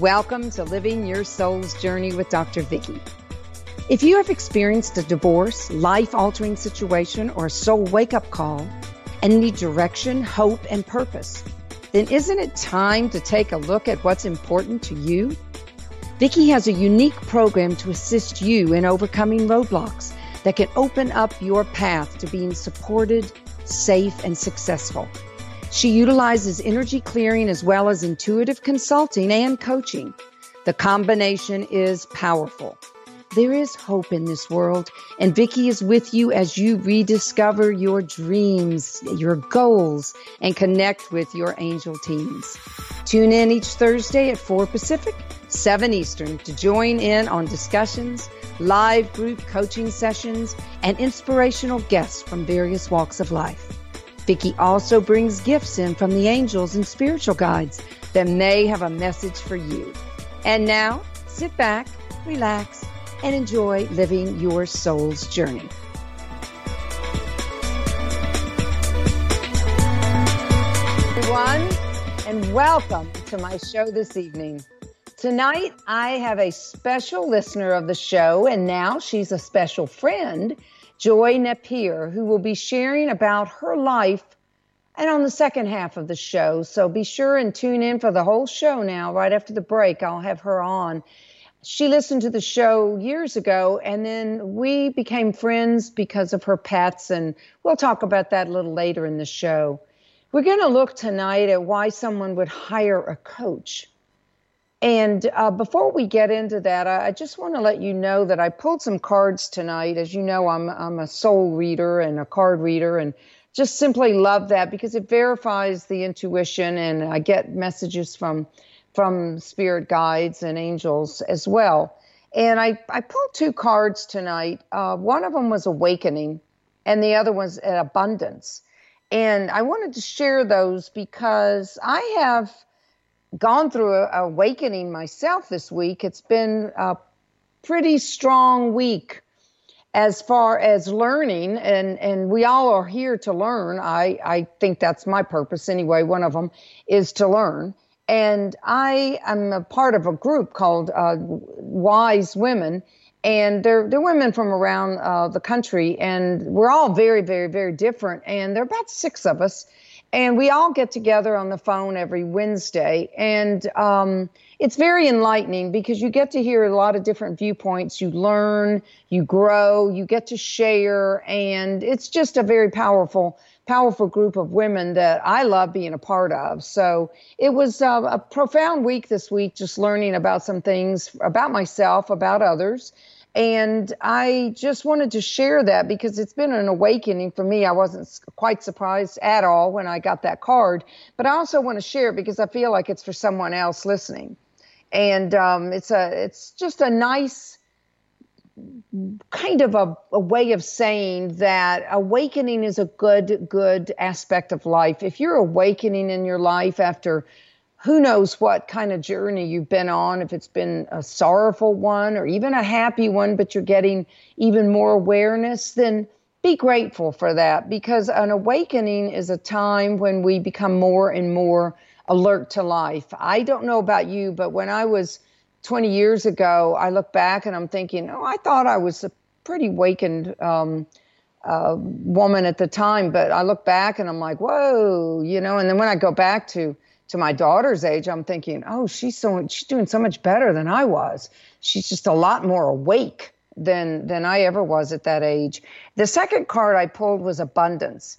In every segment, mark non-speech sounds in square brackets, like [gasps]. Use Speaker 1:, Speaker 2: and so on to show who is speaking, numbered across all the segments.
Speaker 1: Welcome to Living Your Soul's Journey with Dr. Vikke. If you have experienced a divorce, life altering situation, or a soul wake up call and need direction, hope, and purpose, then isn't it time to take a look at what's important to you? Vikke has a unique program to assist you in overcoming roadblocks that can open up your path to being supported, safe, and successful. She utilizes energy clearing as well as intuitive consulting and coaching. The combination is powerful. There is hope in this world, and Vikke is with you as you rediscover your dreams, your goals, and connect with your angel teams. Tune in each Thursday at 4 Pacific, 7 Eastern to join in on discussions, live group coaching sessions, and inspirational guests from various walks of life. Vikke also brings gifts in from the angels and spiritual guides that may have a message for you. And now, sit back, relax, and enjoy living your soul's journey. Everyone, and welcome to my show this evening. Tonight, I have a special listener of the show, and now she's a special friend, Joy Napier, who will be sharing about her life and on the second half of the show. So be sure and tune in for the whole show now. Right after the break, I'll have her on she listened to the show years ago and then we became friends because of her pets and we'll talk about that a little later in the show we're going to look tonight at why someone would hire a coach and uh, before we get into that I, I just want to let you know that i pulled some cards tonight as you know i'm, I'm a soul reader and a card reader and just simply love that because it verifies the intuition and i get messages from from spirit guides and angels as well. And I, I pulled two cards tonight. Uh, one of them was awakening, and the other was abundance. And I wanted to share those because I have gone through a, awakening myself this week. It's been a pretty strong week as far as learning and and we all are here to learn i i think that's my purpose anyway one of them is to learn and I am a part of a group called uh, Wise Women, and they're they're women from around uh, the country, and we're all very, very, very different. And there are about six of us, and we all get together on the phone every Wednesday, and um, it's very enlightening because you get to hear a lot of different viewpoints. You learn, you grow, you get to share, and it's just a very powerful powerful group of women that I love being a part of. So it was uh, a profound week this week, just learning about some things about myself, about others. And I just wanted to share that because it's been an awakening for me. I wasn't quite surprised at all when I got that card, but I also want to share because I feel like it's for someone else listening. And um, it's a, it's just a nice kind of a, a, way of saying that awakening is a good good aspect of life if you're awakening in your life after who knows what kind of journey you've been on if it's been a sorrowful one or even a happy one but you're getting even more awareness then be grateful for that because an awakening is a time when we become more and more alert to life i don't know about you but when i was 20 years ago, I look back and I'm thinking, oh, I thought I was a pretty wakened um, uh, woman at the time, but I look back and I'm like, whoa, you know. And then when I go back to to my daughter's age, I'm thinking, oh, she's so she's doing so much better than I was. She's just a lot more awake than than I ever was at that age. The second card I pulled was abundance,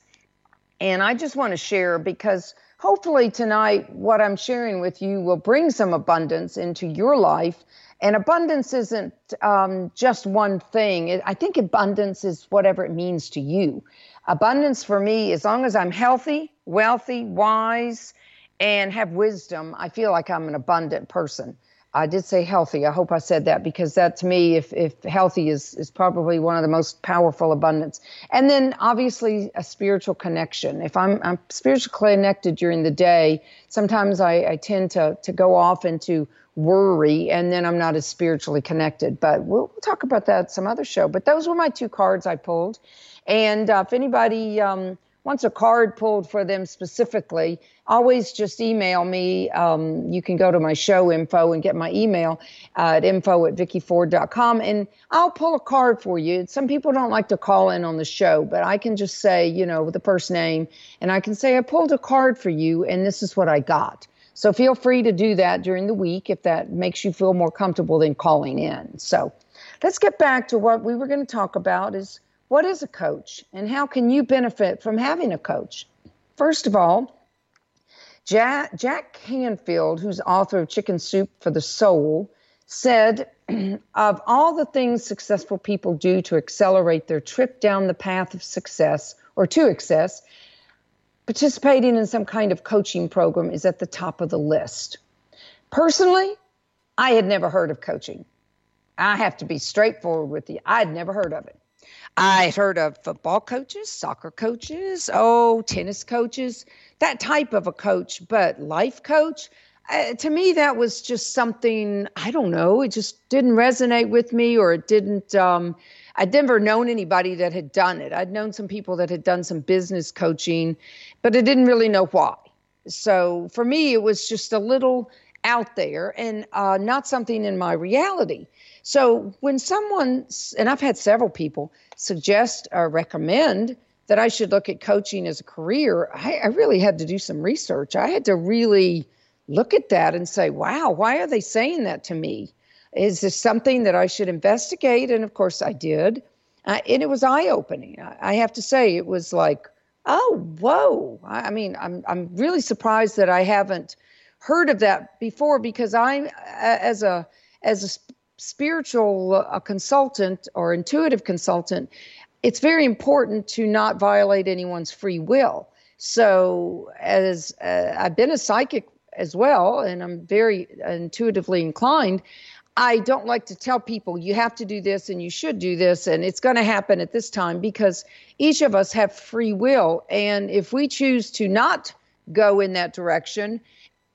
Speaker 1: and I just want to share because hopefully tonight what i'm sharing with you will bring some abundance into your life and abundance isn't um, just one thing i think abundance is whatever it means to you abundance for me as long as i'm healthy wealthy wise and have wisdom i feel like i'm an abundant person I did say healthy. I hope I said that because that to me, if, if healthy is, is probably one of the most powerful abundance. And then obviously a spiritual connection. If I'm, I'm spiritually connected during the day, sometimes I, I tend to, to go off into worry and then I'm not as spiritually connected. But we'll, we'll talk about that some other show. But those were my two cards I pulled. And uh, if anybody um, wants a card pulled for them specifically, always just email me. Um, you can go to my show info and get my email at info at vickyford.com and I'll pull a card for you. Some people don't like to call in on the show, but I can just say, you know, the first name and I can say, I pulled a card for you and this is what I got. So feel free to do that during the week if that makes you feel more comfortable than calling in. So let's get back to what we were going to talk about is what is a coach and how can you benefit from having a coach? First of all, Jack, Jack Canfield, who's author of Chicken Soup for the Soul, said, [clears throat] Of all the things successful people do to accelerate their trip down the path of success or to success, participating in some kind of coaching program is at the top of the list. Personally, I had never heard of coaching. I have to be straightforward with you. I'd never heard of it. I'd heard of football coaches, soccer coaches, oh, tennis coaches, that type of a coach, but life coach, uh, to me, that was just something, I don't know, it just didn't resonate with me or it didn't. Um, I'd never known anybody that had done it. I'd known some people that had done some business coaching, but I didn't really know why. So for me, it was just a little out there and uh, not something in my reality. So when someone, and I've had several people suggest or recommend that I should look at coaching as a career, I, I really had to do some research. I had to really look at that and say, wow, why are they saying that to me? Is this something that I should investigate? And of course I did. Uh, and it was eye opening. I, I have to say, it was like, oh, whoa. I, I mean, I'm, I'm really surprised that I haven't heard of that before because I, as a, as a spiritual uh, consultant or intuitive consultant, it's very important to not violate anyone's free will. So, as uh, I've been a psychic as well, and I'm very intuitively inclined, I don't like to tell people you have to do this and you should do this and it's going to happen at this time because each of us have free will. And if we choose to not go in that direction,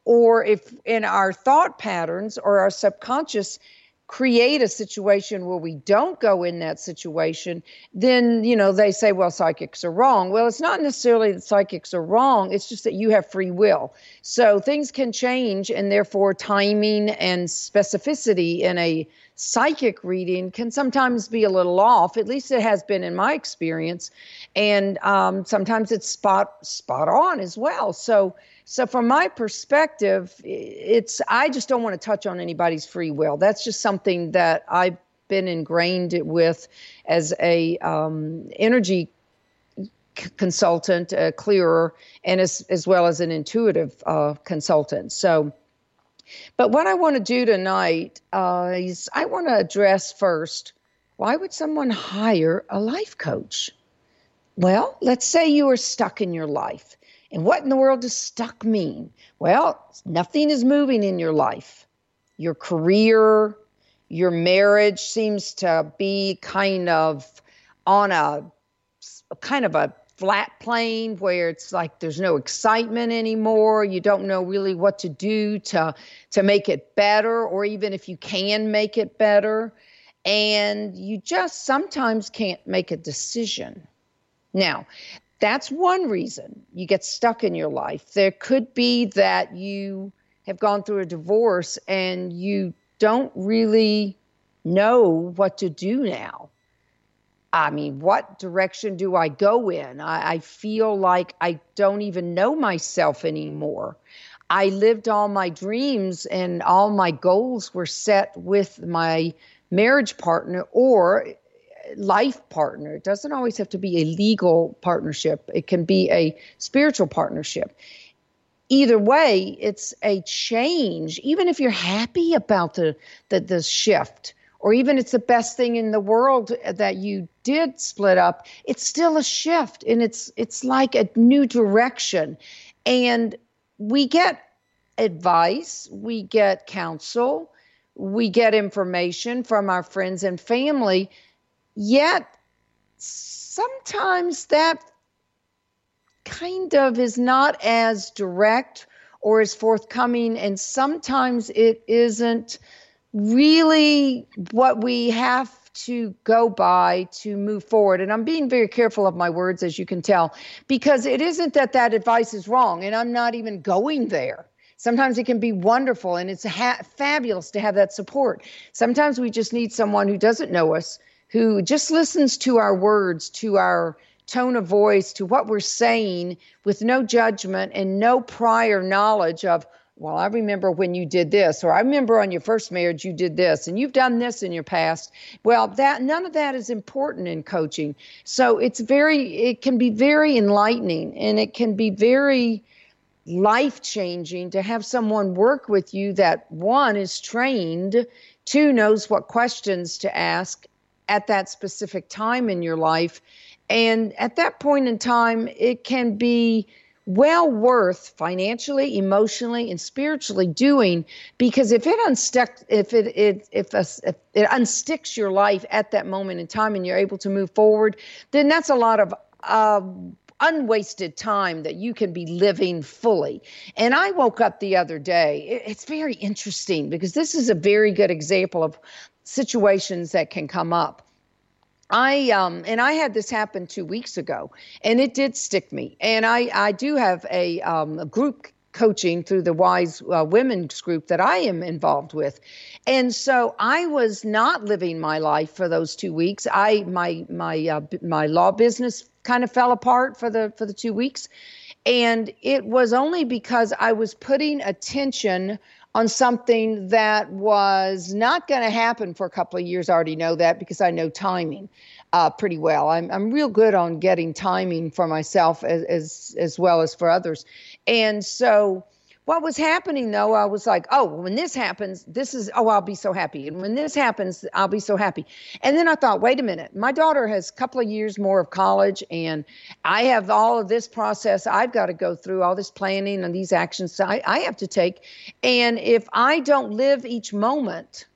Speaker 1: or if in our thought patterns or our subconscious create a situation where we don't go in that situation, then, you know, they say, well, psychics are wrong. Well, it's not necessarily that psychics are wrong, it's just that you have free will. So things can change, and therefore, timing and specificity in a psychic reading can sometimes be a little off. At least it has been in my experience. And um, sometimes it's spot spot on as well. So so from my perspective, it's I just don't want to touch on anybody's free will. That's just something that I've been ingrained with as a um, energy c- consultant, a clearer, and as as well as an intuitive uh, consultant. So. But what I want to do tonight uh, is I want to address first why would someone hire a life coach? Well, let's say you are stuck in your life and what in the world does stuck mean? Well, nothing is moving in your life. Your career, your marriage seems to be kind of on a kind of a flat plane where it's like there's no excitement anymore you don't know really what to do to to make it better or even if you can make it better and you just sometimes can't make a decision now that's one reason you get stuck in your life. There could be that you have gone through a divorce and you don't really know what to do now. I mean, what direction do I go in? I, I, feel like I don't even know myself anymore. I lived all my dreams and all my goals were set with my marriage partner or life partner. It doesn't always have to be a legal partnership, it can be a spiritual partnership. Either way, it's a change. Even if you're happy about the, the, the shift, or even it's the best thing in the world that you did split up, it's still a shift and it's it's like a new direction. And we get advice, we get counsel, we get information from our friends and family Yet, sometimes that kind of is not as direct or as forthcoming, and sometimes it isn't really what we have to go by to move forward. And I'm being very careful of my words, as you can tell, because it isn't that that advice is wrong, and I'm not even going there. Sometimes it can be wonderful and it's ha- fabulous to have that support. Sometimes we just need someone who doesn't know us, who just listens to our words, to our tone of voice, to what we're saying with no judgment and no prior knowledge of, well, I remember when you did this, or I remember on your first marriage you did this, and you've done this in your past. Well, that none of that is important in coaching. So it's very, it can be very enlightening, and it can be very life changing to have someone work with you that one is trained, two knows what questions to ask at that specific time in your life, and at that point in time, it can be well worth financially, emotionally, and spiritually doing because if it unstuck, if it, it if, a, if it unsticks your life at that moment in time and you're able to move forward, then that's a lot of uh, unwasted time that you can be living fully. And I woke up the other day. It's very interesting because this is a very good example of situations that can come up. I um and I had this happen two weeks ago, and it did stick me. And I I do have a um a group coaching through the Wise uh, Women's group that I am involved with, and so I was not living my life for those two weeks. I my my uh, my law business kind of fell apart for the for the two weeks, and it was only because I was putting attention on something that was not going to happen for a couple of years. I already know that because I know timing uh, pretty well. I'm, I'm real good on getting timing for myself as, as, as well as for others. And so what was happening though, I was like, oh, when this happens, this is, oh, I'll be so happy. And when this happens, I'll be so happy. And then I thought, wait a minute, my daughter has a couple of years more of college, and I have all of this process I've got to go through, all this planning and these actions I, I have to take. And if I don't live each moment,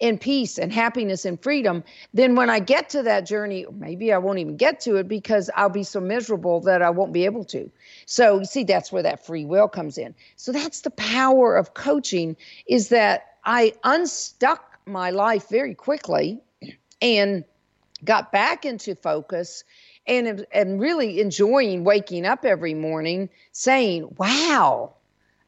Speaker 1: in peace and happiness and freedom, then when I get to that journey, maybe I won't even get to it because I'll be so miserable that I won't be able to. So you see, that's where that free will comes in. So that's the power of coaching is that I unstuck my life very quickly and got back into focus and and really enjoying waking up every morning saying, "Wow,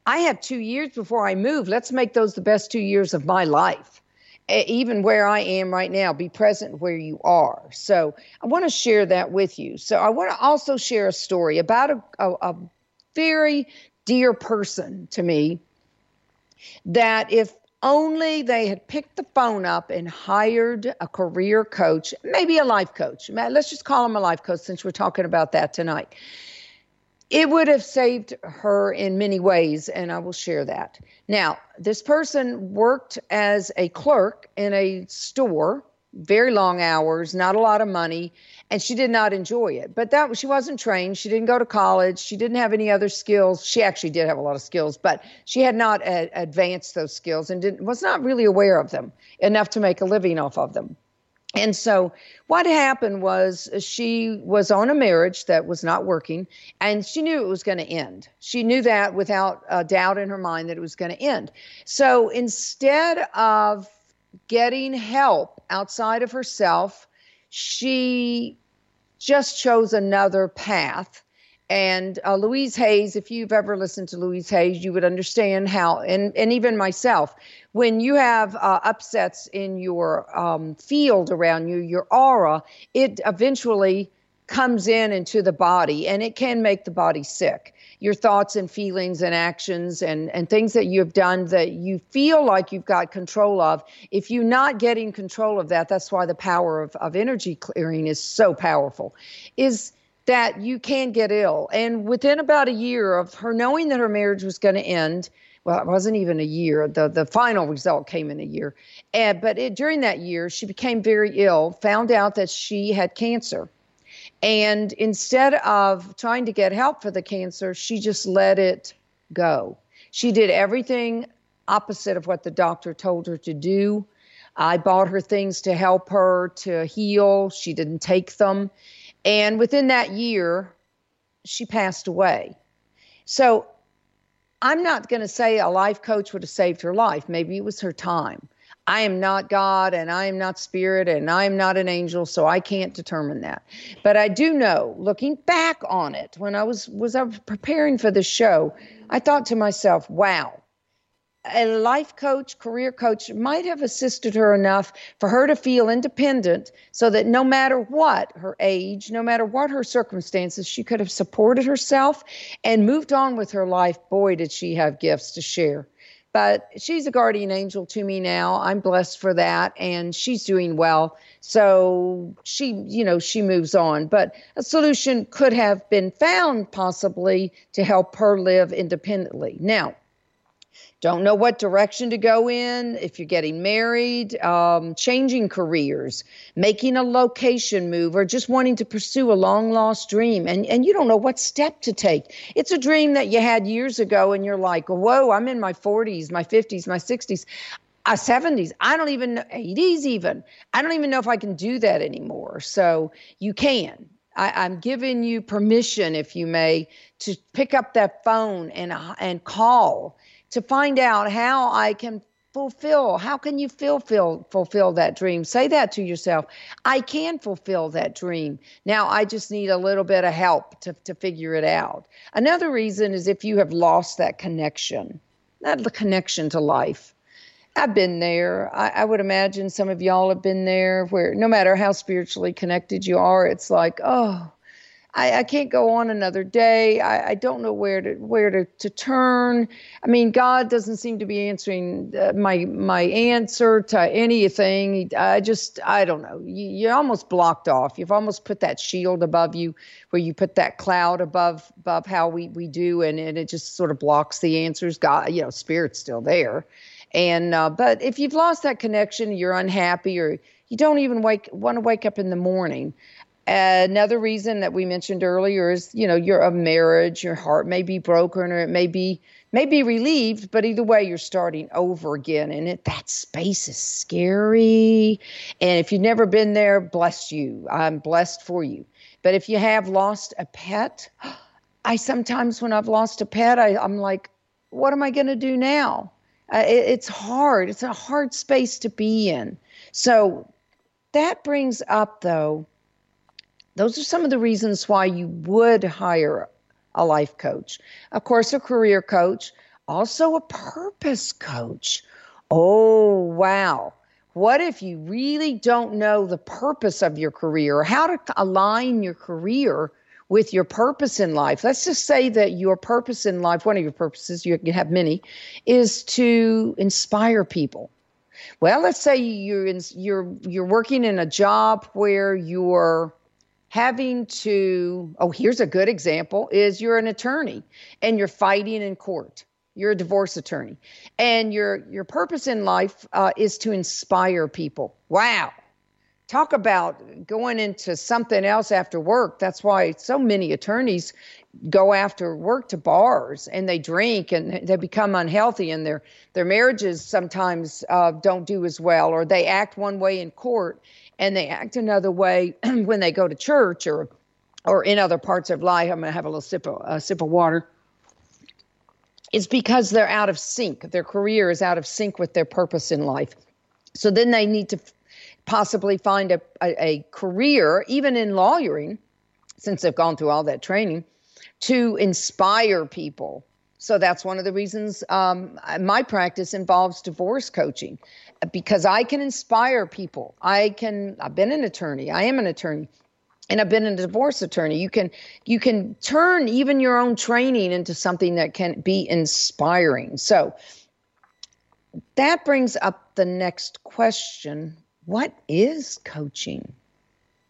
Speaker 1: I have 2 years before I move. Let's make those the best 2 years of my life." Even where I am right now, be present where you are. So I want to share that with you. So I want to also share a story about a, a, a very dear person to me that if only they had picked the phone up and hired a career coach, maybe a life coach. Let's just call him a life coach since we're talking about that tonight it would have saved her in many ways, and I will share that. Now, this person worked as a clerk in a store, very long hours, not a lot of money, and she did not enjoy it. But that she wasn't trained. She didn't go to college. She didn't have any other skills. She actually did have a lot of skills, but she had not uh, advanced those skills and was not really aware of them enough to make a living off of them. And so, what happened was uh, she was on a marriage that was not working, and she knew it was going to end. She knew that without a doubt in her mind that it was going to end. So, instead of getting help outside of herself, she just chose another path and uh, Louise Hayes, if you've ever listened to Louise Hayes, you would understand how, and, and even myself, when you have uh, upsets in your um, field around you, your aura, it eventually comes in into the body and it can make the body sick. Your thoughts and feelings and actions and, and things that you have done that you feel like you've got control of. If you're not getting control of that, that's why the power of, of energy clearing is so powerful. Is that you can get ill. And within about a year of her knowing that her marriage was going to end, well, it wasn't even a year. The the final result came in a year. And, but it, during that year, she became very ill, found out that she had cancer. And instead of trying to get help for the cancer, she just let it go. She did everything opposite of what the doctor told her to do. I bought her things to help her to heal. She didn't take them. And within that year, she passed away. So I'm not going to say a life coach would have saved her life. Maybe it was her time. I am not God and I am not spirit and I am not an angel, so I can't determine that. But I do know, looking back on it, when I was was preparing for the show, I thought to myself, wow, a life coach, career coach might have assisted her enough for her to feel independent so that no matter what her age, no matter what her circumstances, she could have supported herself and moved on with her life. Boy, did she have gifts to share. But she's a guardian angel to me now. I'm blessed for that, and she's doing well. So she, you know, she moves on. But a solution could have been found possibly to help her live independently. Now, don't know what direction to go in, if you're getting married, um, changing careers, making a location move, or just wanting to pursue a long lost dream, and, and you don't know what step to take. It's a dream that you had years ago, and you're like, whoa, I'm in my 40s, my 50s, my 60s. Uh, 70s i don't even 80s even i don't even know if i can do that anymore so you can I, I'm giving you permission, if you may, to pick up that phone and and call to find out how I can fulfill how can you fulfill fulfill that dream? Say that to yourself. I can fulfill that dream. Now i just need a little bit of help to, to figure it out. Another reason is if you have lost that connection that the connection to life. I've been there. I, I would imagine some of y'all have been there where no matter how spiritually connected you are it's like oh I, I can't go on another day. I, I don't know where to where to, to turn. I mean, God doesn't seem to be answering uh, my my answer to anything. I just I don't know. You, you're almost blocked off. You've almost put that shield above you, where you put that cloud above above how we we do, and, and it just sort of blocks the answers. God, you know, spirit's still there. And uh, but if you've lost that connection, you're unhappy, or you don't even wake want to wake up in the morning. Another reason that we mentioned earlier is, you know, you're a marriage, your heart may be broken or it may be may be relieved, but either way you're starting over again and it that space is scary. And if you've never been there, bless you. I'm blessed for you. But if you have lost a pet, [gasps] I sometimes when I've lost a pet, I, I'm like, what am I going to do now? Uh, it, it's hard. It's a hard space to be in. So that brings up though those are some of the reasons why you would hire a life coach. Of course, a career coach, also a purpose coach. Oh, wow. What if you really don't know the purpose of your career or how to align your career with your purpose in life? Let's just say that your purpose in life, one of your purposes, you have many, is to inspire people. Well, let's say you're in, you're you're working in a job where you're having to oh here's a good example is you're an attorney and you're fighting in court. You're a divorce attorney. And your your purpose in life uh, is to inspire people. Wow. Talk about going into something else after work. That's why so many attorneys go after work to bars and they drink and they become unhealthy and their their marriages sometimes uh, don't do as well or they act one way in court and they act another way [clears throat] when they go to church or or in other parts of life. I'm going to have a little sip of a sip of water. It's because they're out of sync. Their career is out of sync with their purpose in life. So then they need to possibly find a, a, a career, even in lawyering, since they've gone through all that training, to inspire people. So that's one of the reasons um, my practice involves divorce coaching because I can inspire people. I can I've been an attorney. I am an attorney. And I've been a divorce attorney. You can you can turn even your own training into something that can be inspiring. So that brings up the next question. What is coaching?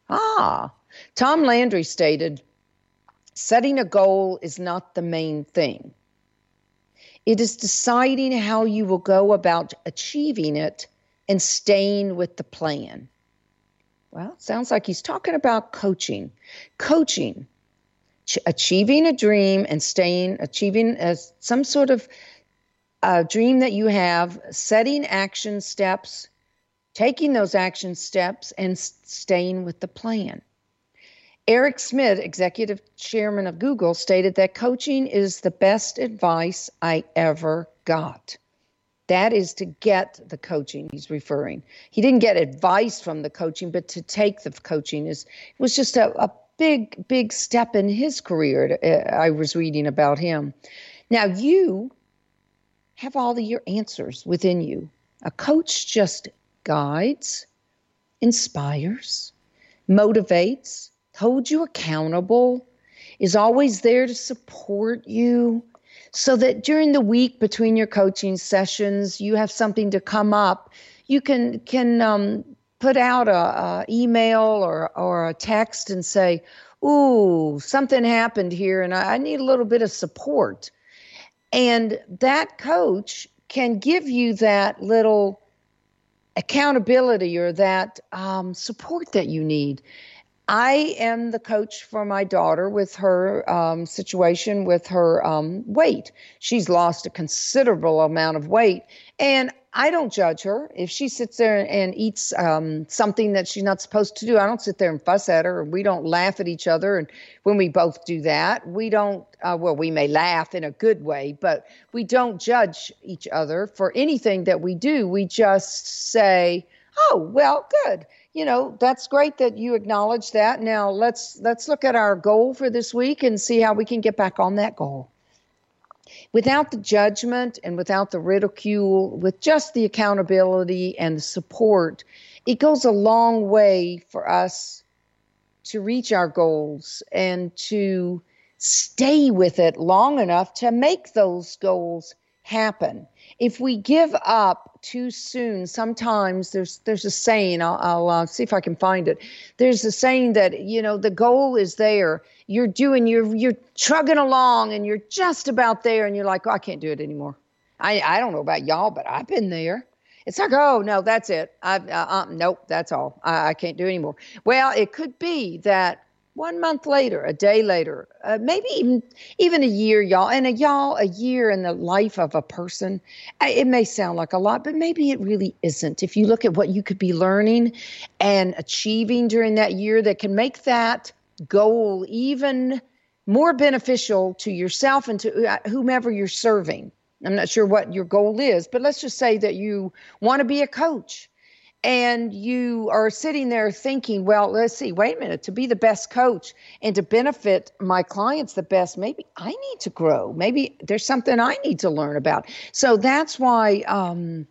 Speaker 1: Ah, Tom Landry stated, setting a goal is not the main thing. It is deciding how you will go about achieving it and staying with the plan. Well, sounds like he's talking about coaching. Coaching, ch- achieving a dream and staying, achieving a, some sort of a dream that you have, setting action steps, taking those action steps, and s- staying with the plan. Eric Schmidt, executive chairman of Google, stated that coaching is the best advice I ever got. That is to get the coaching he's referring. He didn't get advice from the coaching, but to take the coaching is was just a, a big, big step in his career. Uh, I was reading about him. Now you have all the, your answers within you. A coach just guides, inspires, motivates, holds you accountable, is always there to support you so that during the week between your coaching sessions you have something to come up. You can can um, put out a, a, email or or a text and say ooh something happened here and I, I need a little bit of support. And that coach can give you that little accountability or that um, support that you need I am the coach for my daughter with her um, situation with her um, weight. She's lost a considerable amount of weight, and I don't judge her. If she sits there and eats um, something that she's not supposed to do, I don't sit there and fuss at her. We don't laugh at each other. And when we both do that, we don't, uh, well, we may laugh in a good way, but we don't judge each other for anything that we do. We just say, oh, well, good you know that's great that you acknowledge that. Now let's let's look at our goal for this week and see how we can get back on that goal. Without the judgment and without the ridicule with just the accountability and the support it goes a long way for us to reach our goals and to stay with it long enough to make those goals happen if we give up too soon, sometimes there's there's a saying. I'll, I'll uh, see if I can find it. There's a saying that you know the goal is there. You're doing you're you're trugging along and you're just about there, and you're like, oh, I can't do it anymore. I I don't know about y'all, but I've been there. It's like, oh no, that's it. I uh, uh, nope, that's all. I, I can't do anymore. Well, it could be that one month later, a day later, uh, maybe even even a year, y'all. And a y'all, a year in the life of a person, it may sound like a lot, but maybe it really isn't. If you look at what you could be learning and achieving during that year, that can make that goal even more beneficial to yourself and to uh, whomever you're serving. I'm not sure what your goal is, but let's just say that you want to be a coach and you are sitting there thinking, well, let's see, wait a minute, to be the best coach and to benefit my clients the best, maybe I need to grow. Maybe there's something I need to learn about. So that's why um,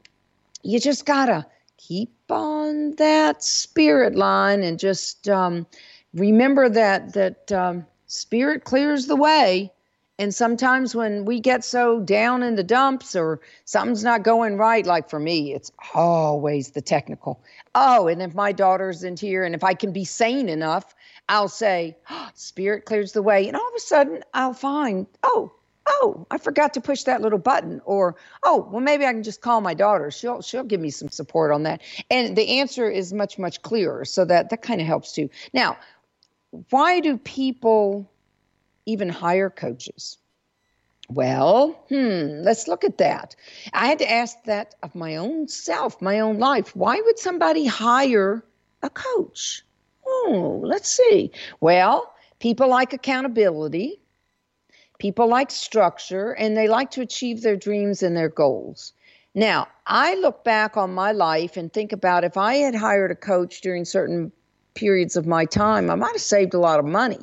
Speaker 1: you just got to keep on that spirit line and just um, remember that that um, spirit clears the way and sometimes when we get so down in the dumps or something's not going right, like for me, it's always the technical. Oh, and if my daughter's in here and if I can be sane enough, I'll say, oh, Spirit clears the way. And all of a sudden, I'll find, oh, oh, I forgot to push that little button. Or, oh, well, maybe I can just call my daughter. She'll she'll give me some support on that. And the answer is much, much clearer. So that that kind of helps too. Now, why do people even hire coaches? Well, hmm, let's look at that. I had to ask that of my own self, my own life. Why would somebody hire a coach? Oh, let's see. Well, people like accountability, people like structure, and they like to achieve their dreams and their goals. Now, I look back on my life and think about if I had hired a coach during certain periods of my time, I might have saved a lot of money.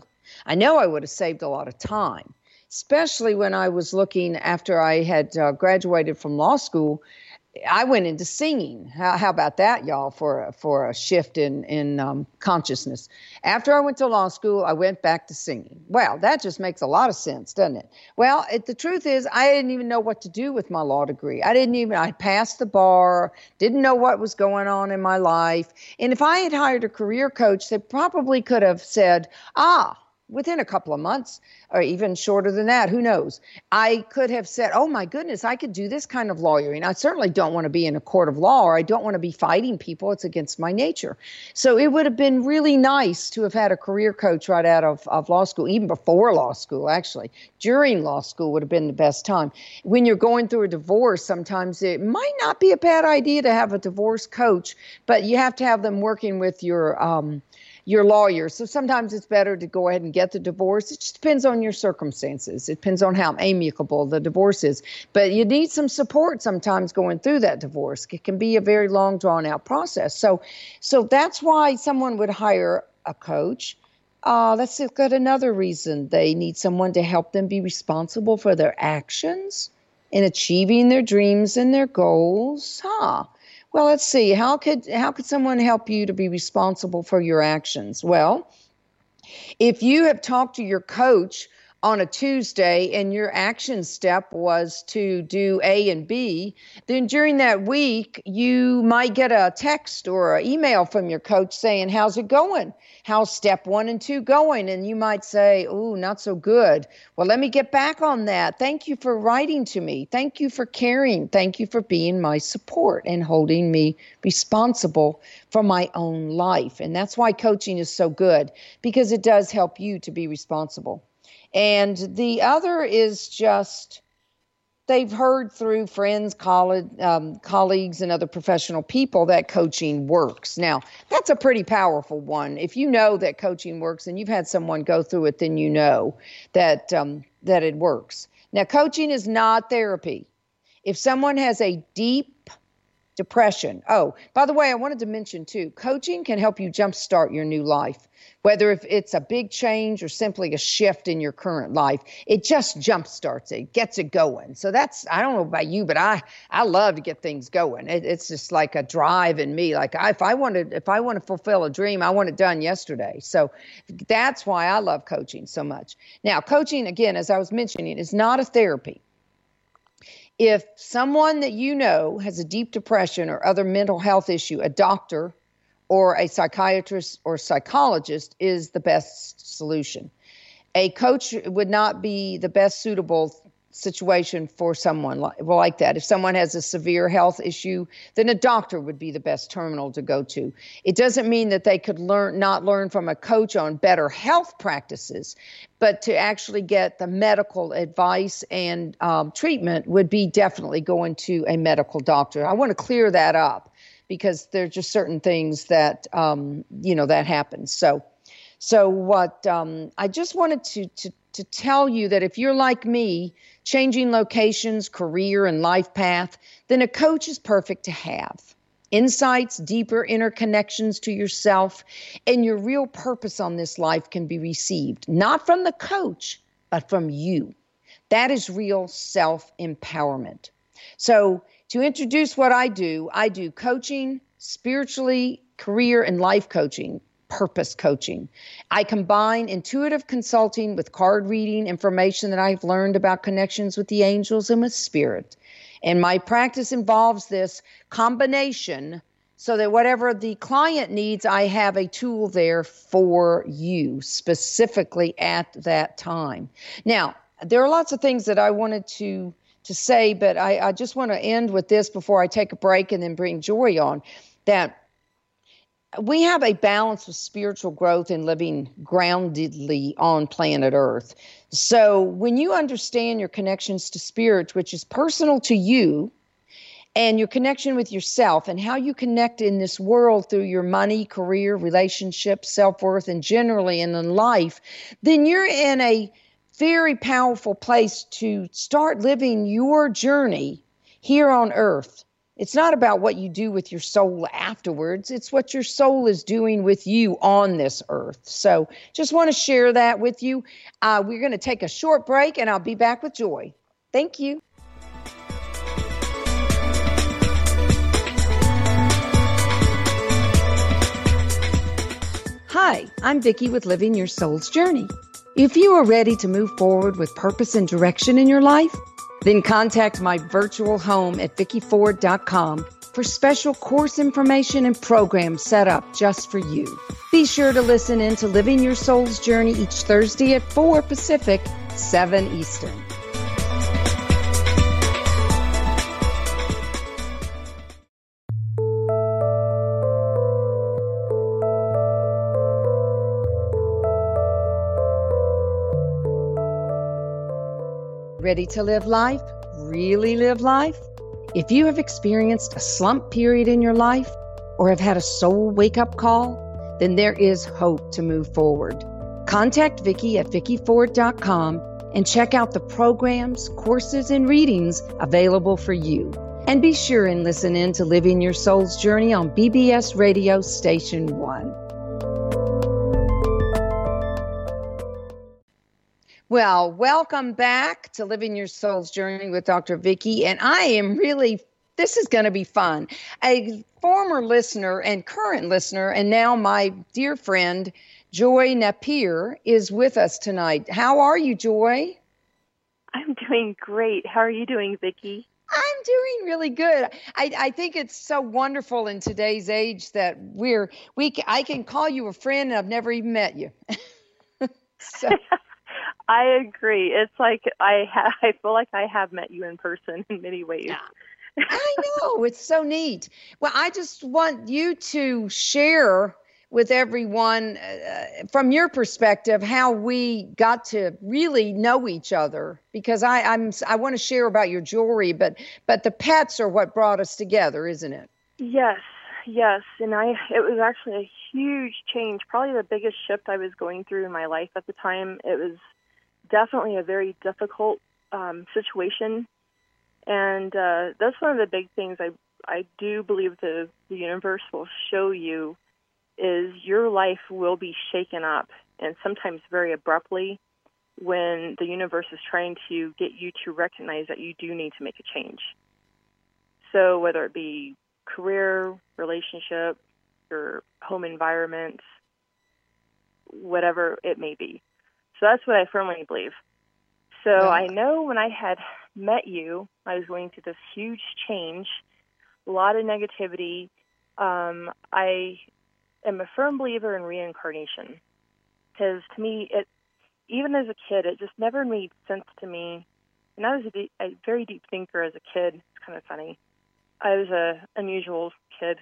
Speaker 1: I know I would have saved a lot of time, especially when I was looking after I had uh, graduated from law school. I went into singing. How, how, about that, y'all? For a, for a shift in in um, consciousness. After I went to law school, I went back to singing. Well, that just makes a lot of sense, doesn't it? Well, it, the truth is, I didn't even know what to do with my law degree. I didn't even. I passed the bar. Didn't know what was going on in my life. And if I had hired a career coach, they probably could have said, "Ah, within a couple of months or even shorter than that who knows? I could have said oh my goodness i could do this kind of lawyering. I certainly don't want to be in a court of law or i don't want to be fighting people. It's against my nature. So it would have been really nice to have had a career coach right out of, of law school even before law school actually. During law school would have been the best time. When you're going through a divorce sometimes it might not be a bad idea to have a divorce coach but you have to have them working with your um, your lawyer. So sometimes it's better to go ahead and get the divorce. It just depends on your circumstances. It depends on how amicable the divorce is. But you need some support sometimes going through that divorce. It can be a very long drawn out process. So so that's why someone would hire a coach. Uh, look at another reason. They need someone to help them be responsible for their actions in achieving their dreams and their goals. Huh. Well, let's see. How could how could someone help you to be responsible for your actions? Well, if you have talked to your coach on a Tuesday and your action step was to do A and B, then during that week, you might get a text or an email from your coach saying, How's it going? How's step one and two going? And you might say, Oh, not so good. Well, let me get back on that. Thank you for writing to me. Thank you for caring. Thank you for being my support and holding me responsible for my own life. And that's why coaching is so good because it does help you to be responsible. And the other is just they've heard through friends, college, um, colleagues, and other professional people that coaching works. Now, that's a pretty powerful one. If you know that coaching works and you've had someone go through it, then you know that um, that it works. Now, coaching is not therapy. If someone has a deep depression, oh, by the way, I wanted to mention too, coaching can help you jumpstart your new life whether if it's a big change or simply a shift in your current life. It just jump starts it gets it going. So that's i don't know about you but i i love to get things going. It, it's just like a drive in me. Like I, if i wanted if i want to fulfill a dream i want it done yesterday. So that's why i love coaching so much. Now coaching again as i was mentioning is not a therapy if someone that you know has a deep depression or other mental health issue a doctor or a psychiatrist or psychologist is the best solution. A coach would not be the best suitable situation for someone like, like that. If someone has a severe health issue, then a doctor would be the best terminal to go to. It doesn't mean that they could learn not learn from a coach on better health practices, but to actually get the medical advice and um, treatment would be definitely going to a medical doctor. I want to clear that up because there's just certain things that um, you know that happens. So, so what um, I just wanted to to to tell you that if you're like me, changing locations, career, and life path, then a coach is perfect to have. Insights, deeper interconnections to yourself, and your real purpose on this life can be received not from the coach, but from you. That is real self empowerment. So, to introduce what I do, I do coaching, spiritually, career, and life coaching, purpose coaching. I combine intuitive consulting with card reading, information that I've learned about connections with the angels and with spirit. And my practice involves this combination so that whatever the client needs, I have a tool there for you specifically at that time. Now, there are lots of things that I wanted to to say, but I, I just want to end with this before I take a break and then bring Joy on that we have a balance of spiritual growth and living groundedly on planet Earth. So when you understand your connections to spirit, which is personal to you, and your connection with yourself and how you connect in this world through your money, career, relationships, self worth, and generally in life, then you're in a very powerful place to start living your journey here on earth. It's not about what you do with your soul afterwards. It's what your soul is doing with you on this earth. So, just want to share that with you. Uh, we're going to take a short break and I'll be back with Joy. Thank you. Hi, I'm Vikke with Living Your Soul's Journey. If you are ready to move forward with purpose and direction in your life, then contact my virtual home at vickyford.com for special course information and programs set up just for you. Be sure to listen in to Living Your Soul's Journey each Thursday at 4 Pacific, 7 Eastern. Ready to live life? Really live life? If you have experienced a slump period in your life or have had a soul wake up call, then there is hope to move forward. Contact Vikke at VickiFord.com and check out the programs, courses, and readings available for you. And be sure and listen in to Living Your Soul's Journey on BBS Radio Station 1. Well, welcome back to Living Your Soul's Journey with Dr. Vikke. And I am really, this is going to be fun. A former listener and current listener, and now my dear friend, Joy Napier, is with us tonight. How are you, Joy?
Speaker 2: I'm doing great. How are you doing, Vikke?
Speaker 1: I'm doing really good. I, I think it's so wonderful in today's age that we're we I can call you a friend and I've never even met you. [laughs]
Speaker 2: so. [laughs] I agree. It's like I ha- [laughs] I feel like I have met you in person in many ways. Yeah. [laughs]
Speaker 1: I know. It's so neat. Well, I just want you to share with everyone uh, from your perspective how we got to really know each other because I, I'm I want to share about your jewelry, but but the pets are what brought us together, isn't it?
Speaker 2: Yes, yes, and I it was actually a huge change, probably the biggest shift I was going through in my life at the time. It was definitely a very difficult um, situation and uh, that's one of the big things I I do believe the the universe will show you is your life will be shaken up and sometimes very abruptly when the universe is trying to get you to recognize that you do need to make a change. So whether it be career, relationship, your home environment, whatever it may be. So that's what I firmly believe. So yeah. I know when I had met you, I was going through this huge change, a lot of negativity. Um, I am a firm believer in reincarnation because to me, it even as a kid, it just never made sense to me. And I was a, deep, a very deep thinker as a kid. It's kind of funny. I was a unusual kid,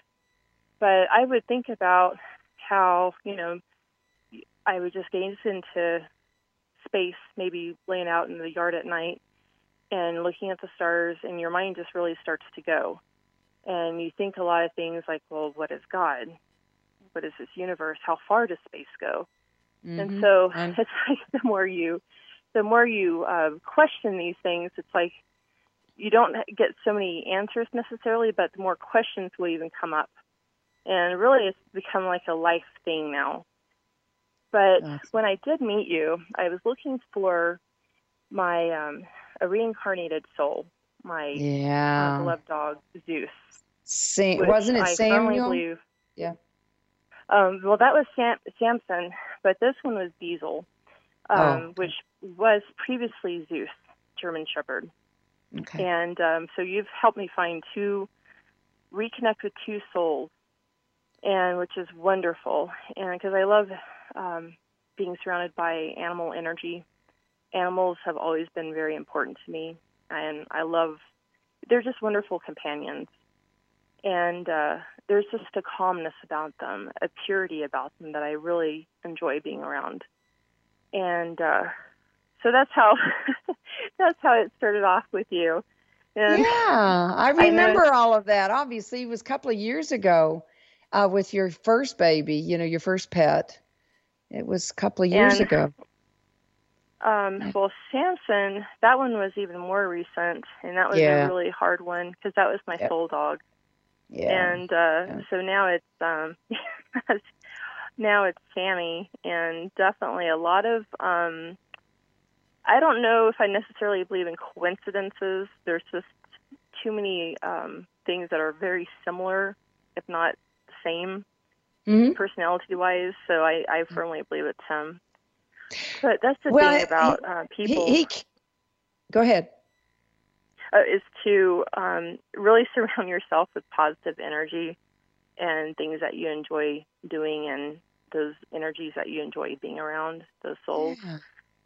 Speaker 2: but I would think about how you know I would just gaze into space, maybe laying out in the yard at night and looking at the stars, and your mind just really starts to go. And you think a lot of things like, well, what is God? What is this universe? How far does space go? Mm-hmm. And so [laughs] it's like the more you, the more you uh, question these things, it's like you don't get so many answers necessarily, but the more questions will even come up. And really, it's become like a life thing now. But when I did meet you, I was looking for my um, a reincarnated soul, my yeah. uh, beloved dog Zeus.
Speaker 1: Sam, wasn't it I Samuel? Believe,
Speaker 2: yeah. Um, well, that was Sam, Samson, but this one was Diesel, um, oh, which was previously Zeus, German Shepherd. Okay. And um, so you've helped me find two, reconnect with two souls, and which is wonderful. And because I love um, being surrounded by animal energy animals have always been very important to me, and I love. They're just wonderful companions, and uh, there's just a calmness about them, a purity about them that I really enjoy being around, and uh, so that's how [laughs] that's how it started off with you.
Speaker 1: And yeah, I [laughs] remember I all of that. Obviously, it was a couple of years ago uh, with your first baby. You know, your first pet. It was a couple of years
Speaker 2: and,
Speaker 1: ago.
Speaker 2: Um, well, Samson, that one was even more recent, and that was yeah. a really hard one because that was my yep. soul dog. Yeah. And uh, yeah. so now it's um, [laughs] now it's Sammy, and definitely a lot of. Um, I don't know if I necessarily believe in coincidences. There's just too many um, things that are very similar, if not same, mm-hmm. personality-wise. So I, I firmly believe it's him. But that's the well, thing about uh, people. He, he,
Speaker 1: go ahead.
Speaker 2: Uh, is to um, really [laughs] surround yourself with positive energy and things that you enjoy doing and those energies that you enjoy being around, those souls.
Speaker 1: Yeah.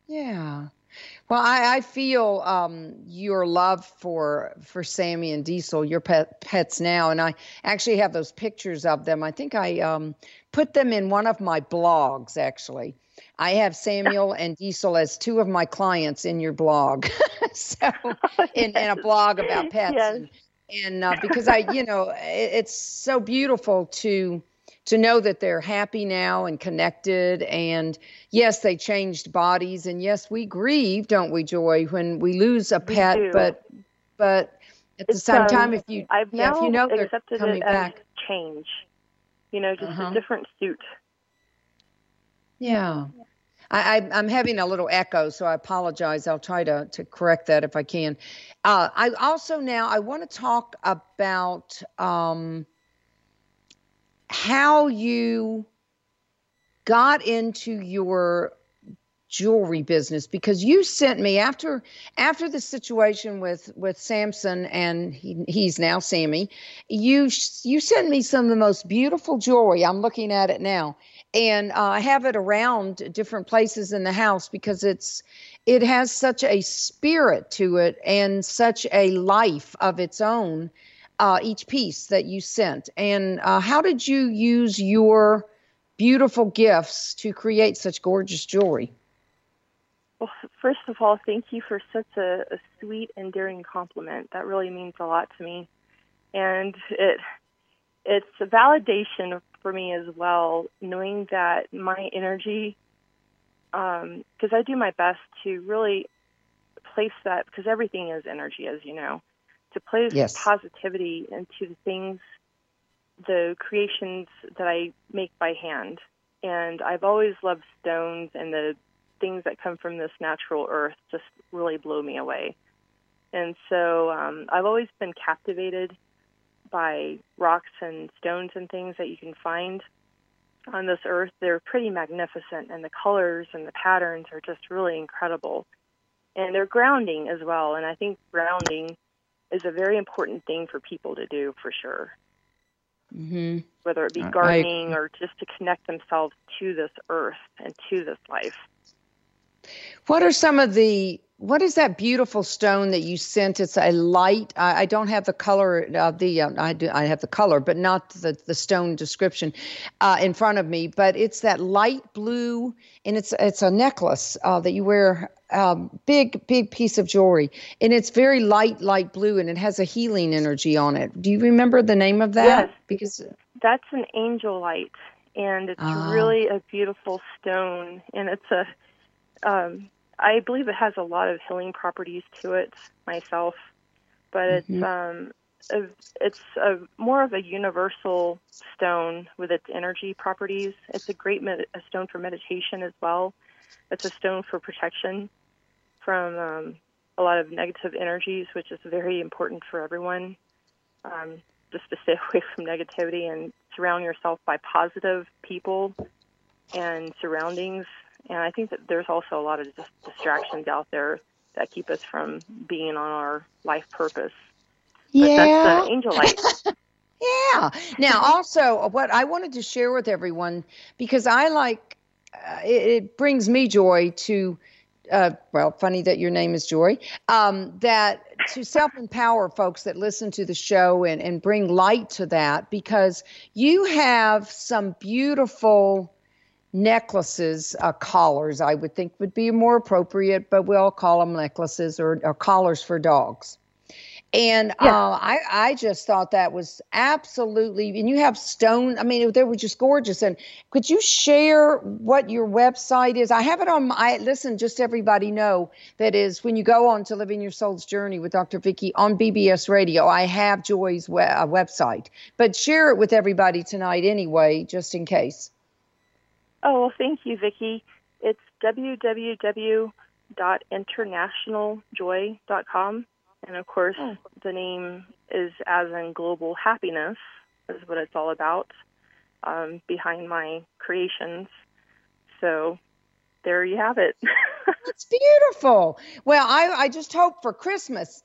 Speaker 1: Yeah. Well, I, I feel um, your love for for Sammy and Diesel, your pet, pets now, and I actually have those pictures of them. I think I um, put them in one of my blogs, actually. I have Samuel [laughs] and Diesel as two of my clients in your blog. [laughs] so, in, in, a blog about pets. Yes. And, and uh, because I, you know, it, it's so beautiful to to know that they're happy now and connected and yes they changed bodies and yes we grieve don't we joy when we lose a pet but but at it's, the same um, time if you
Speaker 2: I've
Speaker 1: yeah,
Speaker 2: now
Speaker 1: if you know
Speaker 2: they're coming
Speaker 1: back
Speaker 2: change you know just uh-huh. a different suit
Speaker 1: yeah I, am having a little echo, so I apologize. I'll try to, to correct that if I can. Uh, I also now I want to talk about um, how you got into your jewelry business because you sent me after after the situation with with Samson and he, he's now Sammy you you sent me some of the most beautiful jewelry. I'm looking at it now. And uh, I have it around different places in the house because it's it has such a spirit to it and such a life of its own uh, each piece that you sent. And uh, how did you use your beautiful gifts to create such gorgeous jewelry?
Speaker 2: Well first of all thank you for such a, a sweet endearing compliment. That really means a lot to me. And it it's a validation for me as well, knowing that my energy, because um, I do my best to really place that, because everything is energy, as you know, to place
Speaker 1: yes.
Speaker 2: positivity into the things, the creations that I make by hand. And I've always loved stones and the things that come from this natural earth just really blow me away. And so um, I've always been captivated by rocks and stones and things that you can find on this earth. They're pretty magnificent, and the colors and the patterns are just really incredible. And they're grounding as well. And I think grounding is a very important thing for people to do for sure.
Speaker 1: Mm-hmm.
Speaker 2: Whether it be gardening I, or just to connect themselves to this earth and to this life.
Speaker 1: What are some of the what is that beautiful stone that you sent? It's a light. I, I don't have the color of the. Uh, I do. I have the color, but not the the stone description uh, in front of me. But it's that light blue, and it's it's a necklace uh, that you wear. Um, big big piece of jewelry, and it's very light light blue, and it has a healing energy on it. Do you remember the name of that?
Speaker 2: Yes,
Speaker 1: because
Speaker 2: that's an angel light, and it's ah. really a beautiful stone, and it's a um, I believe it has a lot of healing properties to it myself, but it's mm-hmm. um, a, it's a more of a universal stone with its energy properties. It's a great med- a stone for meditation as well. It's a stone for protection from um, a lot of negative energies, which is very important for everyone. Um, just to stay [laughs] away from negativity and surround yourself by positive people and surroundings and I think that there's also a lot of distractions out there that keep us from being on our life purpose. But
Speaker 1: yeah.
Speaker 2: that's the angel light. [laughs]
Speaker 1: yeah. Now, also, what I wanted to share with everyone, because I like, uh, it, it, brings me joy to, uh, well, funny that your name is Joy, um, that to self empower folks that listen to the show and, and bring light to that, because you have some beautiful necklaces, uh, collars, I would think would be more appropriate, but we'll call them necklaces or, or collars for dogs. And yeah. uh, I, I just thought that was absolutely, and you have stone, I mean, they were just gorgeous. And could you share what your website is? I have it on my, listen, just everybody know that is when you go on to Living Your Soul's Journey with Dr. Vikke on BBS Radio, I have Joy's we- uh, website, but share it with everybody tonight anyway, just in case.
Speaker 2: Oh, well, thank you, Vikke. It's www.internationaljoy.com. And of course, oh. the name is as in global happiness, is what it's all about um, behind my creations. So there you have it. [laughs]
Speaker 1: It's beautiful. Well, I, I just hope for Christmas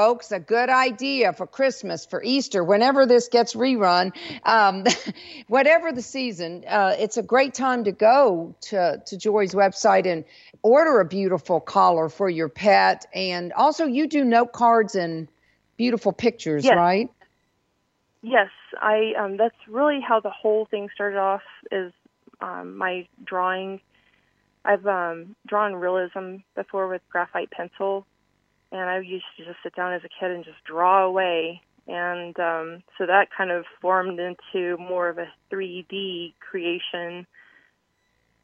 Speaker 1: folks, a good idea for Christmas, for Easter, whenever this gets rerun, um, [laughs] whatever the season, uh, it's a great time to go to, to Joy's website and order a beautiful collar for your pet. And also, you do note cards and beautiful pictures,
Speaker 2: yes.
Speaker 1: right?
Speaker 2: Yes, I. Um, that's really how the whole thing started off. Is um, my drawing. I've um, drawn realism before with graphite pencil, and I used to just sit down as a kid and just draw away and um, so that kind of formed into more of a 3D creation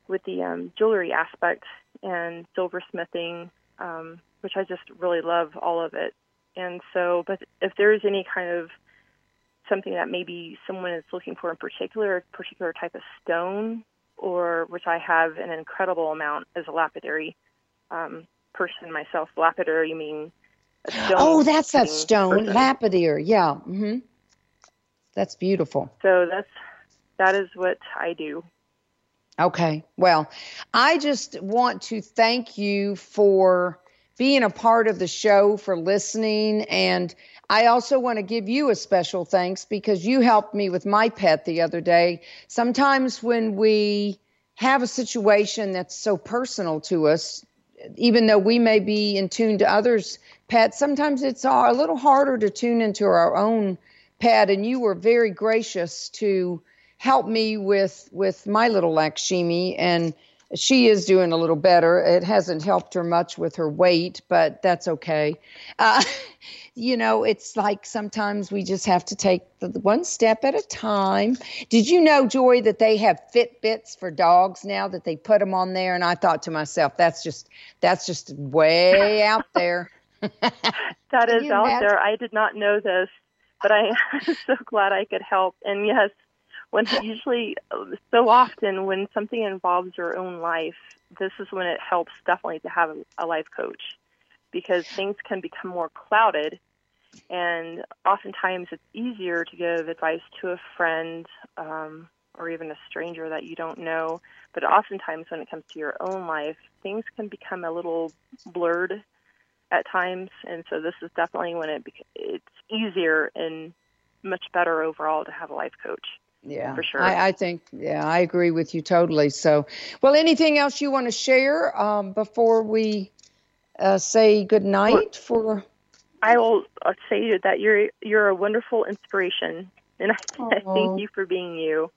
Speaker 2: with the um, jewelry aspect and silversmithing, um, which I just really love all of it. And so, but if there is any kind of something that maybe someone is looking for in particular, a particular type of stone, or which I have an incredible amount as a lapidary um, person myself. Lapidary meaning [gasps]
Speaker 1: Oh, that's that stone, person. lapidary. Yeah. Mm-hmm. That's beautiful.
Speaker 2: So that's that is what I do.
Speaker 1: Okay. Well, I just want to thank you for being a part of the show, for listening, and I also want to give you a special thanks because you helped me with my pet the other day. Sometimes when we have a situation that's so personal to us, even though we may be in tune to others' pets, sometimes it's a little harder to tune into our own pet. And you were very gracious to help me with with my little Lakshmi, and she is doing a little better. It hasn't helped her much with her weight, but that's okay. Uh, [laughs] you know, it's like sometimes we just have to take the one step at a time. Did you know, Joy, that they have Fitbits for dogs now that they put them on there? And I thought to myself, that's just that's just way out there. [laughs]
Speaker 2: that is out imagine? there. I did not know this, but I [laughs] am so glad I could help. And yes, when usually so often when something involves your own life, this is when it helps definitely to have a life coach because things can become more clouded and oftentimes it's easier to give advice to a friend um, or even a stranger that you don't know but oftentimes when it comes to your own life things can become a little blurred at times and so this is definitely when it it's easier and much better overall to have a life coach
Speaker 1: yeah,
Speaker 2: for sure.
Speaker 1: I, I, think, yeah, I agree with you totally. So, well, anything else you want to share um, before we uh, say good night for?
Speaker 2: I will uh, say that you're you're a wonderful inspiration, and I, I thank you for being you.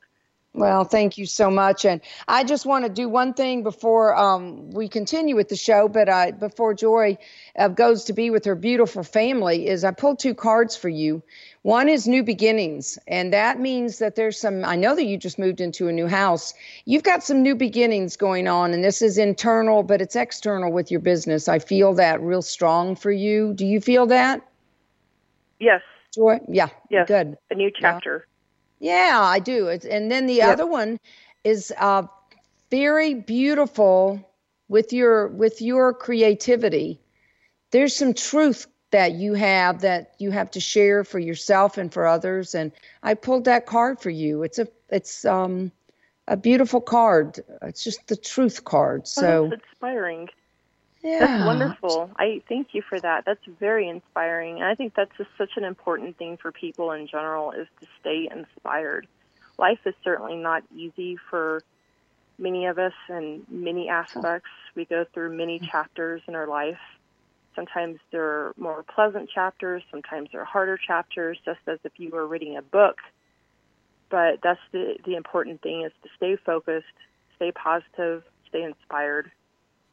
Speaker 1: Well, thank you so much, and I just want to do one thing before um, we continue with the show. But I, before Joy uh, goes to be with her beautiful family, is I pulled two cards for you. One is new beginnings, and that means that there's some. I know that you just moved into a new house. You've got some new beginnings going on, and this is internal, but it's external with your business. I feel that real strong for you. Do you feel that?
Speaker 2: Yes.
Speaker 1: Joy? Yeah.
Speaker 2: Yes.
Speaker 1: Good.
Speaker 2: A new chapter.
Speaker 1: Yeah, yeah I do. It's, and then the yep. other one is uh, very beautiful with your with your creativity. There's some truth that you have that you have to share for yourself and for others and i pulled that card for you it's a it's um a beautiful card it's just the truth card so
Speaker 2: oh, inspiring
Speaker 1: yeah.
Speaker 2: that's wonderful. I thank you for that. That's very inspiring and i think that's just such an important thing for people in general is to stay inspired. Life is certainly not easy for many of us in many aspects. We go through many chapters in our life. Sometimes they're more pleasant chapters, sometimes they're harder chapters, just as if you were reading a book. But that's the, the important thing is to stay focused, stay positive, stay inspired,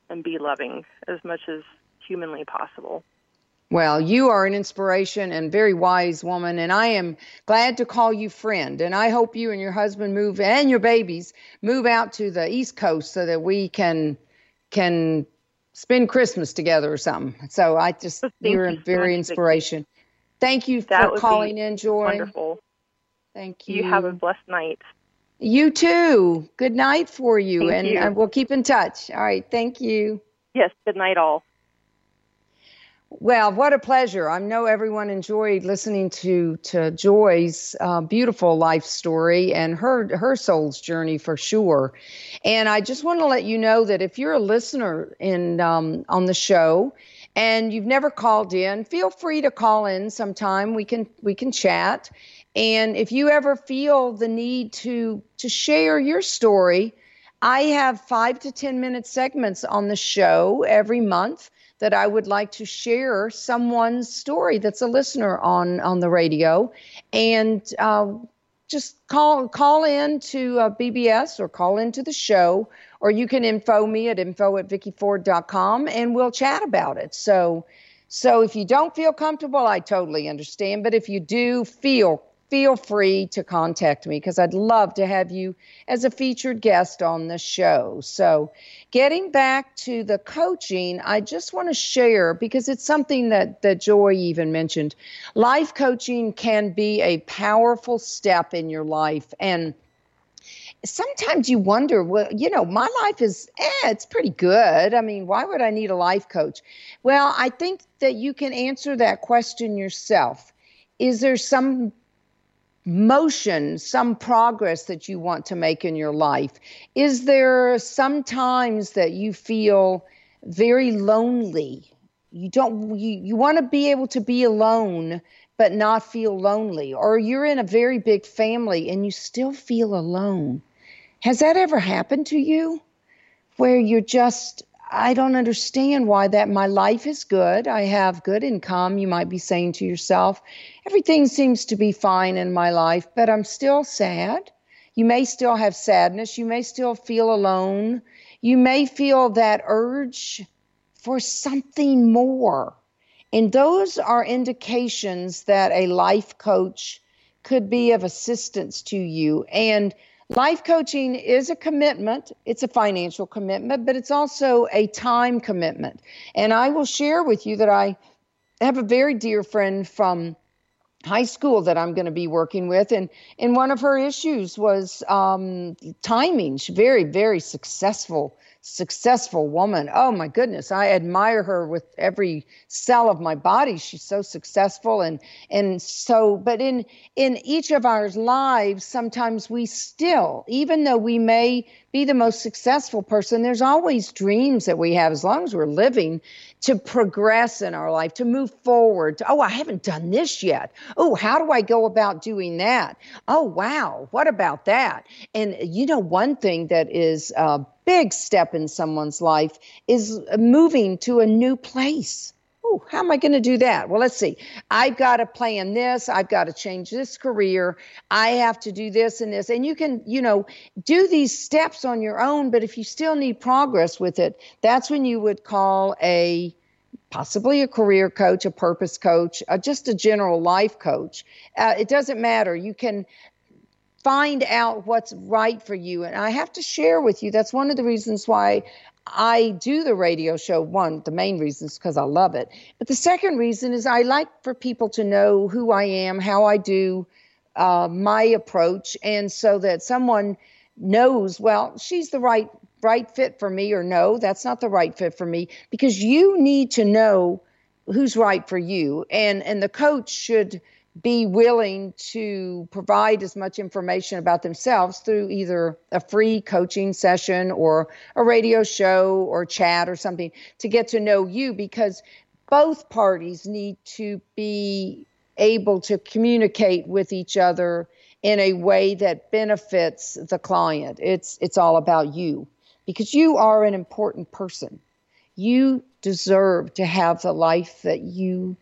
Speaker 2: and be loving as much as humanly possible.
Speaker 1: Well, you are an inspiration and very wise woman, and I am glad to call you friend. And I hope you and your husband move and your babies move out to the East Coast so that we can can spend Christmas together or something. So I just Thank you're you a very so inspiration. Thank you for calling in, Joy.
Speaker 2: Wonderful.
Speaker 1: Thank you.
Speaker 2: You have a blessed night.
Speaker 1: You too. Good night for you,
Speaker 2: Thank
Speaker 1: and,
Speaker 2: you.
Speaker 1: we'll keep in touch. All right. Thank you.
Speaker 2: Yes. Good night, all.
Speaker 1: Well, what a pleasure. I know everyone enjoyed listening to to Joy's uh, beautiful life story and her her soul's journey for sure. And I just want to let you know that if you're a listener in um, on the show and you've never called in, feel free to call in sometime. We can we can chat. And if you ever feel the need to to share your story, I have five to ten minute segments on the show every month that I would like to share someone's story that's a listener on on the radio, and uh, just call call in to uh, BBS or call into the show, or you can info me at info at vikkeford.com and we'll chat about it. So So if you don't feel comfortable, I totally understand. But if you do feel feel free to contact me because I'd love to have you as a featured guest on the show. So, getting back to the coaching, I just want to share because it's something that that Joy even mentioned. Life coaching can be a powerful step in your life and sometimes you wonder, well, you know, my life is, eh, it's pretty good. I mean, why would I need a life coach? Well, I think that you can answer that question yourself. Is there some motion, some progress that you want to make in your life? Is there some times that you feel very lonely? You don't you, you want to be able to be alone but not feel lonely or you're in a very big family and you still feel alone. Has that ever happened to you? Where you're just I don't understand why that my life is good. I have good income. You might be saying to yourself, everything seems to be fine in my life, but I'm still sad. You may still have sadness. You may still feel alone. You may feel that urge for something more. And those are indications that a life coach could be of assistance to you. And Life coaching is a commitment. It's a financial commitment, but it's also a time commitment. And I will share with you that I have a very dear friend from high school that I'm going to be working with, and and one of her issues was um, timing. She's very very successful successful woman. Oh my goodness, I admire her with every cell of my body. She's so successful and and so but in in each of our lives sometimes we still even though we may be the most successful person there's always dreams that we have as long as we're living to progress in our life, to move forward. To, oh, I haven't done this yet. Oh, how do I go about doing that? Oh, wow, what about that? And you know, one thing that is a big step in someone's life is moving to a new place. Oh, how am I going to do that? Well, let's see. I've got to plan this. I've got to change this career. I have to do this and this. And you can, you know, do these steps on your own. But if you still need progress with it, that's when you would call a possibly a career coach, a purpose coach, uh, just a general life coach. Uh, it doesn't matter. You can find out what's right for you. And I have to share with you that's one of the reasons why I do the radio show. One, the main reason is because I love it. But the second reason is I like for people to know who I am, how I do uh, my approach, and so that someone knows, well, she's the right right fit for me, or no, that's not the right fit for me, because you need to know who's right for you, and and the coach should be willing to provide as much information about themselves through either a free coaching session or a radio show or chat or something to get to know you because both parties need to be able to communicate with each other in a way that benefits the client. It's it's all about you because you are an important person. You deserve to have the life that you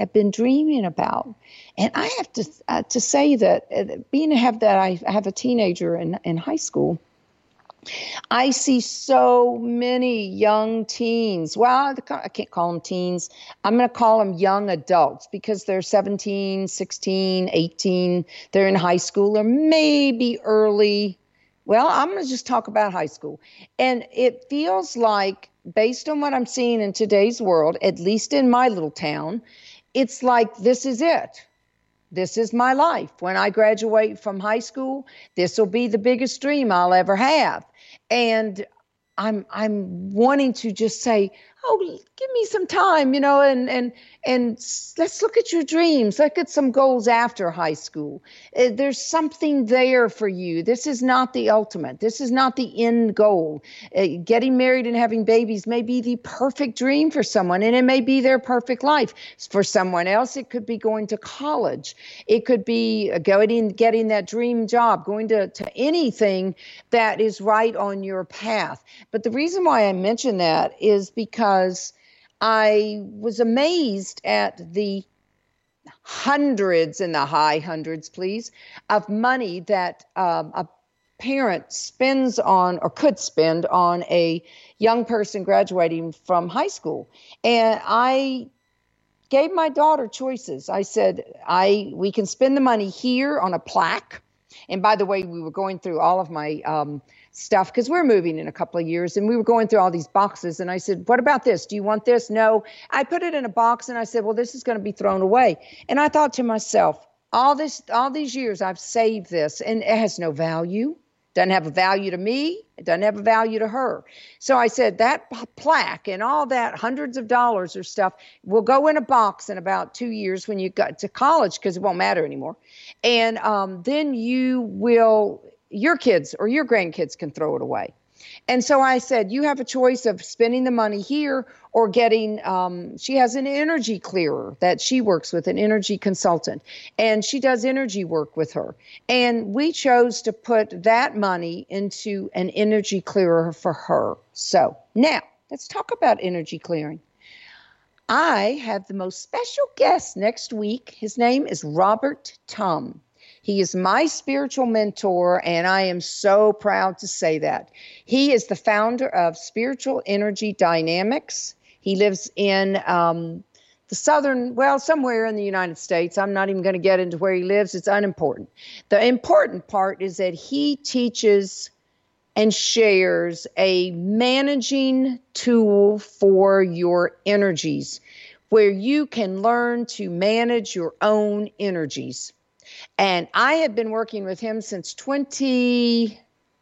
Speaker 1: have been dreaming about. And I have to uh, to say that uh, being have that I have a teenager in in high school. I see so many young teens. Well, I can't call them teens. I'm going to call them young adults because they're 17, 16, 18. They're in high school or maybe early. Well, I'm going to just talk about high school. And it feels like, based on what I'm seeing in today's world, at least in my little town, it's like this is it. This is my life. When I graduate from high school, this will be the biggest dream I'll ever have. And I'm I'm wanting to just say, oh, give me some time, you know, and and and let's look at your dreams. Look at some goals after high school. Uh, there's something there for you. This is not the ultimate. This is not the end goal. Uh, getting married and having babies may be the perfect dream for someone, and it may be their perfect life. For someone else, it could be going to college. It could be uh, going getting that dream job, going to, to anything that is right on your path. But the reason why I mention that is because I was amazed at the hundreds in the high hundreds, please, of money that um, a parent spends on or could spend on a young person graduating from high school. And I gave my daughter choices. I said, I we can spend the money here on a plaque. And by the way, we were going through all of my um, stuff because we're moving in a couple of years and we were going through all these boxes and i said what about this? Do you want this? No. I put it in a box and i said well this is going to be thrown away. And i thought to myself all this all these years i've saved this and it has no value. Doesn't have a value to me. It doesn't have a value to her. So i said that plaque and all that hundreds of dollars or stuff will go in a box in about two years when you get to college because it won't matter anymore. And um, then you will your kids or your grandkids can throw it away. And so I said, you have a choice of spending the money here or getting, um, she has an energy clearer that she works with, an energy consultant, and she does energy work with her. And we chose to put that money into an energy clearer for her. So now let's talk about energy clearing. I have the most special guest next week. His name is Robert Tum. He is my spiritual mentor, and I am so proud to say that. He is the founder of Spiritual Energy Dynamics. He lives in um, the southern, well, somewhere in the United States. I'm not even going to get into where he lives, it's unimportant. The important part is that he teaches and shares a managing tool for your energies where you can learn to manage your own energies. And I have been working with him since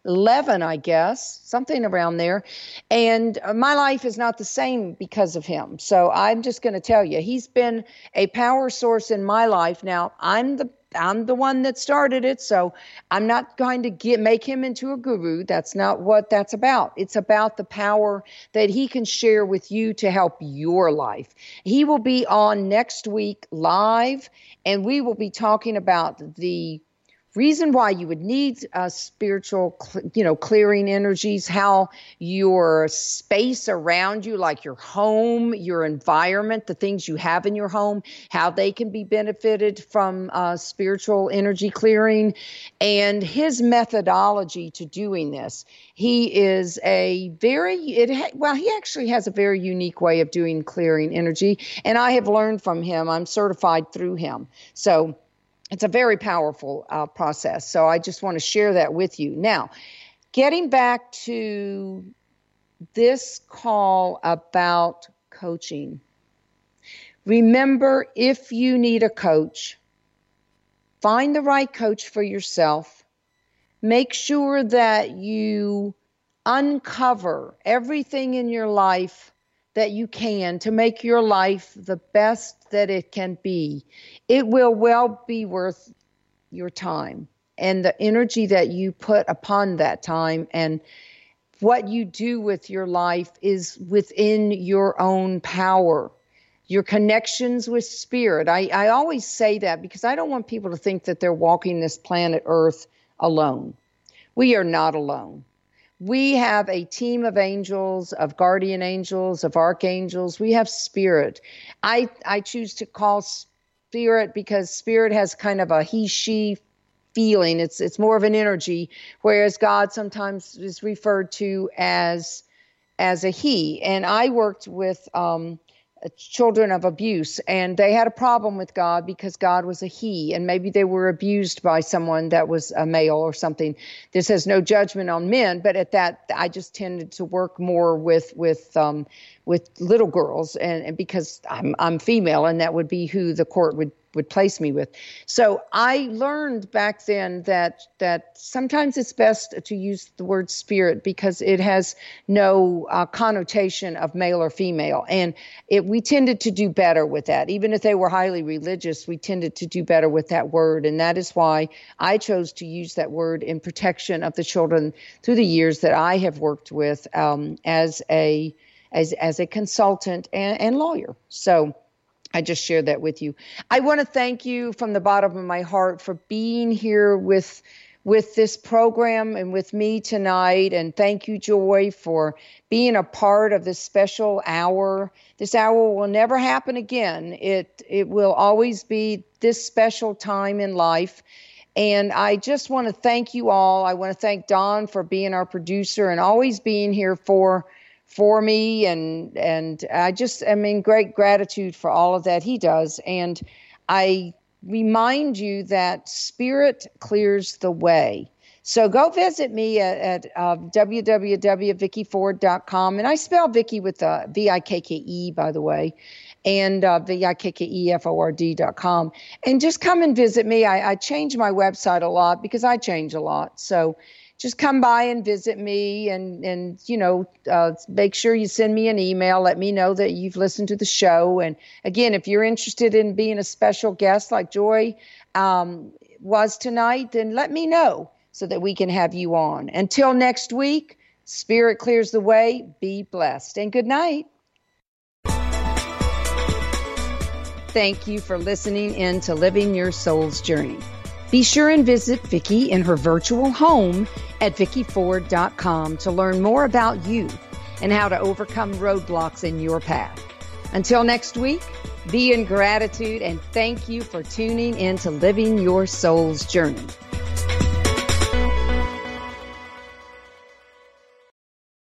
Speaker 1: 2011, I guess, something around there. And uh, my life is not the same because of him. So I'm just going to tell you, he's been a power source in my life. Now, I'm the I'm the one that started it, so I'm not going to get make him into a guru. That's not what that's about. It's about the power that he can share with you to help your life. He will be on next week live and we will be talking about the reason why you would need uh, spiritual you know clearing energies how your space around you like your home your environment the things you have in your home how they can be benefited from uh, spiritual energy clearing and his methodology to doing this. He is a very it ha- well he actually has a very unique way of doing clearing energy and i have learned from him. I'm certified through him. So it's a very powerful uh, process. So I just want to share that with you. Now, getting back to this call about coaching. Remember, if you need a coach, find the right coach for yourself. Make sure that you uncover everything in your life that you can to make your life the best that it can be. It will well be worth your time and the energy that you put upon that time and what you do with your life is within your own power. Your connections with spirit. I, I always say that because i don't want people to think that they're walking this planet earth alone. We are not alone we have a team of angels, of guardian angels, of archangels. We have spirit. I I choose to call spirit because spirit has kind of a he she feeling. It's it's more of an energy, whereas God sometimes is referred to as as a he. And I worked with um, children of abuse and they had a problem with God because God was a he and maybe they were abused by someone that was a male or something. This has no judgment on men, but at that I just tended to work more with with um, with little girls and, and because I'm I'm female and that would be who the court would would place me with. So I learned back then that that sometimes it's best to use the word spirit because it has no uh, connotation of male or female, and it, we tended to do better with that. Even if they were highly religious, we tended to do better with that word, and that is why I chose to use that word in protection of the children through the years that I have worked with um, as a as as a consultant and, and lawyer. So I just share that with you. I want to thank you from the bottom of my heart for being here with with this program and with me tonight and thank you Joy for being a part of this special hour. This hour will never happen again. It it will always be this special time in life. And I just want to thank you all. I want to thank Don for being our producer and always being here for for me and and I just I mean great gratitude for all of that he does and I remind you that spirit clears the way. So go visit me at, at uh, www.vikkeford.com. And I spell Vikke with a V I K K E, by the way, and uh, V-I-K-K-E-F-O-R-D.com. And just come and visit me. I, I change my website a lot because I change a lot. So just come by and visit me and and you know uh, make sure you send me an email let me know that you've listened to the show. And again if you're interested in being a special guest like joy um, was tonight then let me know so that we can have you on. Until next week spirit clears the way be blessed and good night. Thank you for listening in to living your soul's journey be sure and visit Vikke in her virtual home at vikkeford.com to learn more about you and how to overcome roadblocks in your path. Until next week, be in gratitude and thank you for tuning in to Living Your Soul's Journey.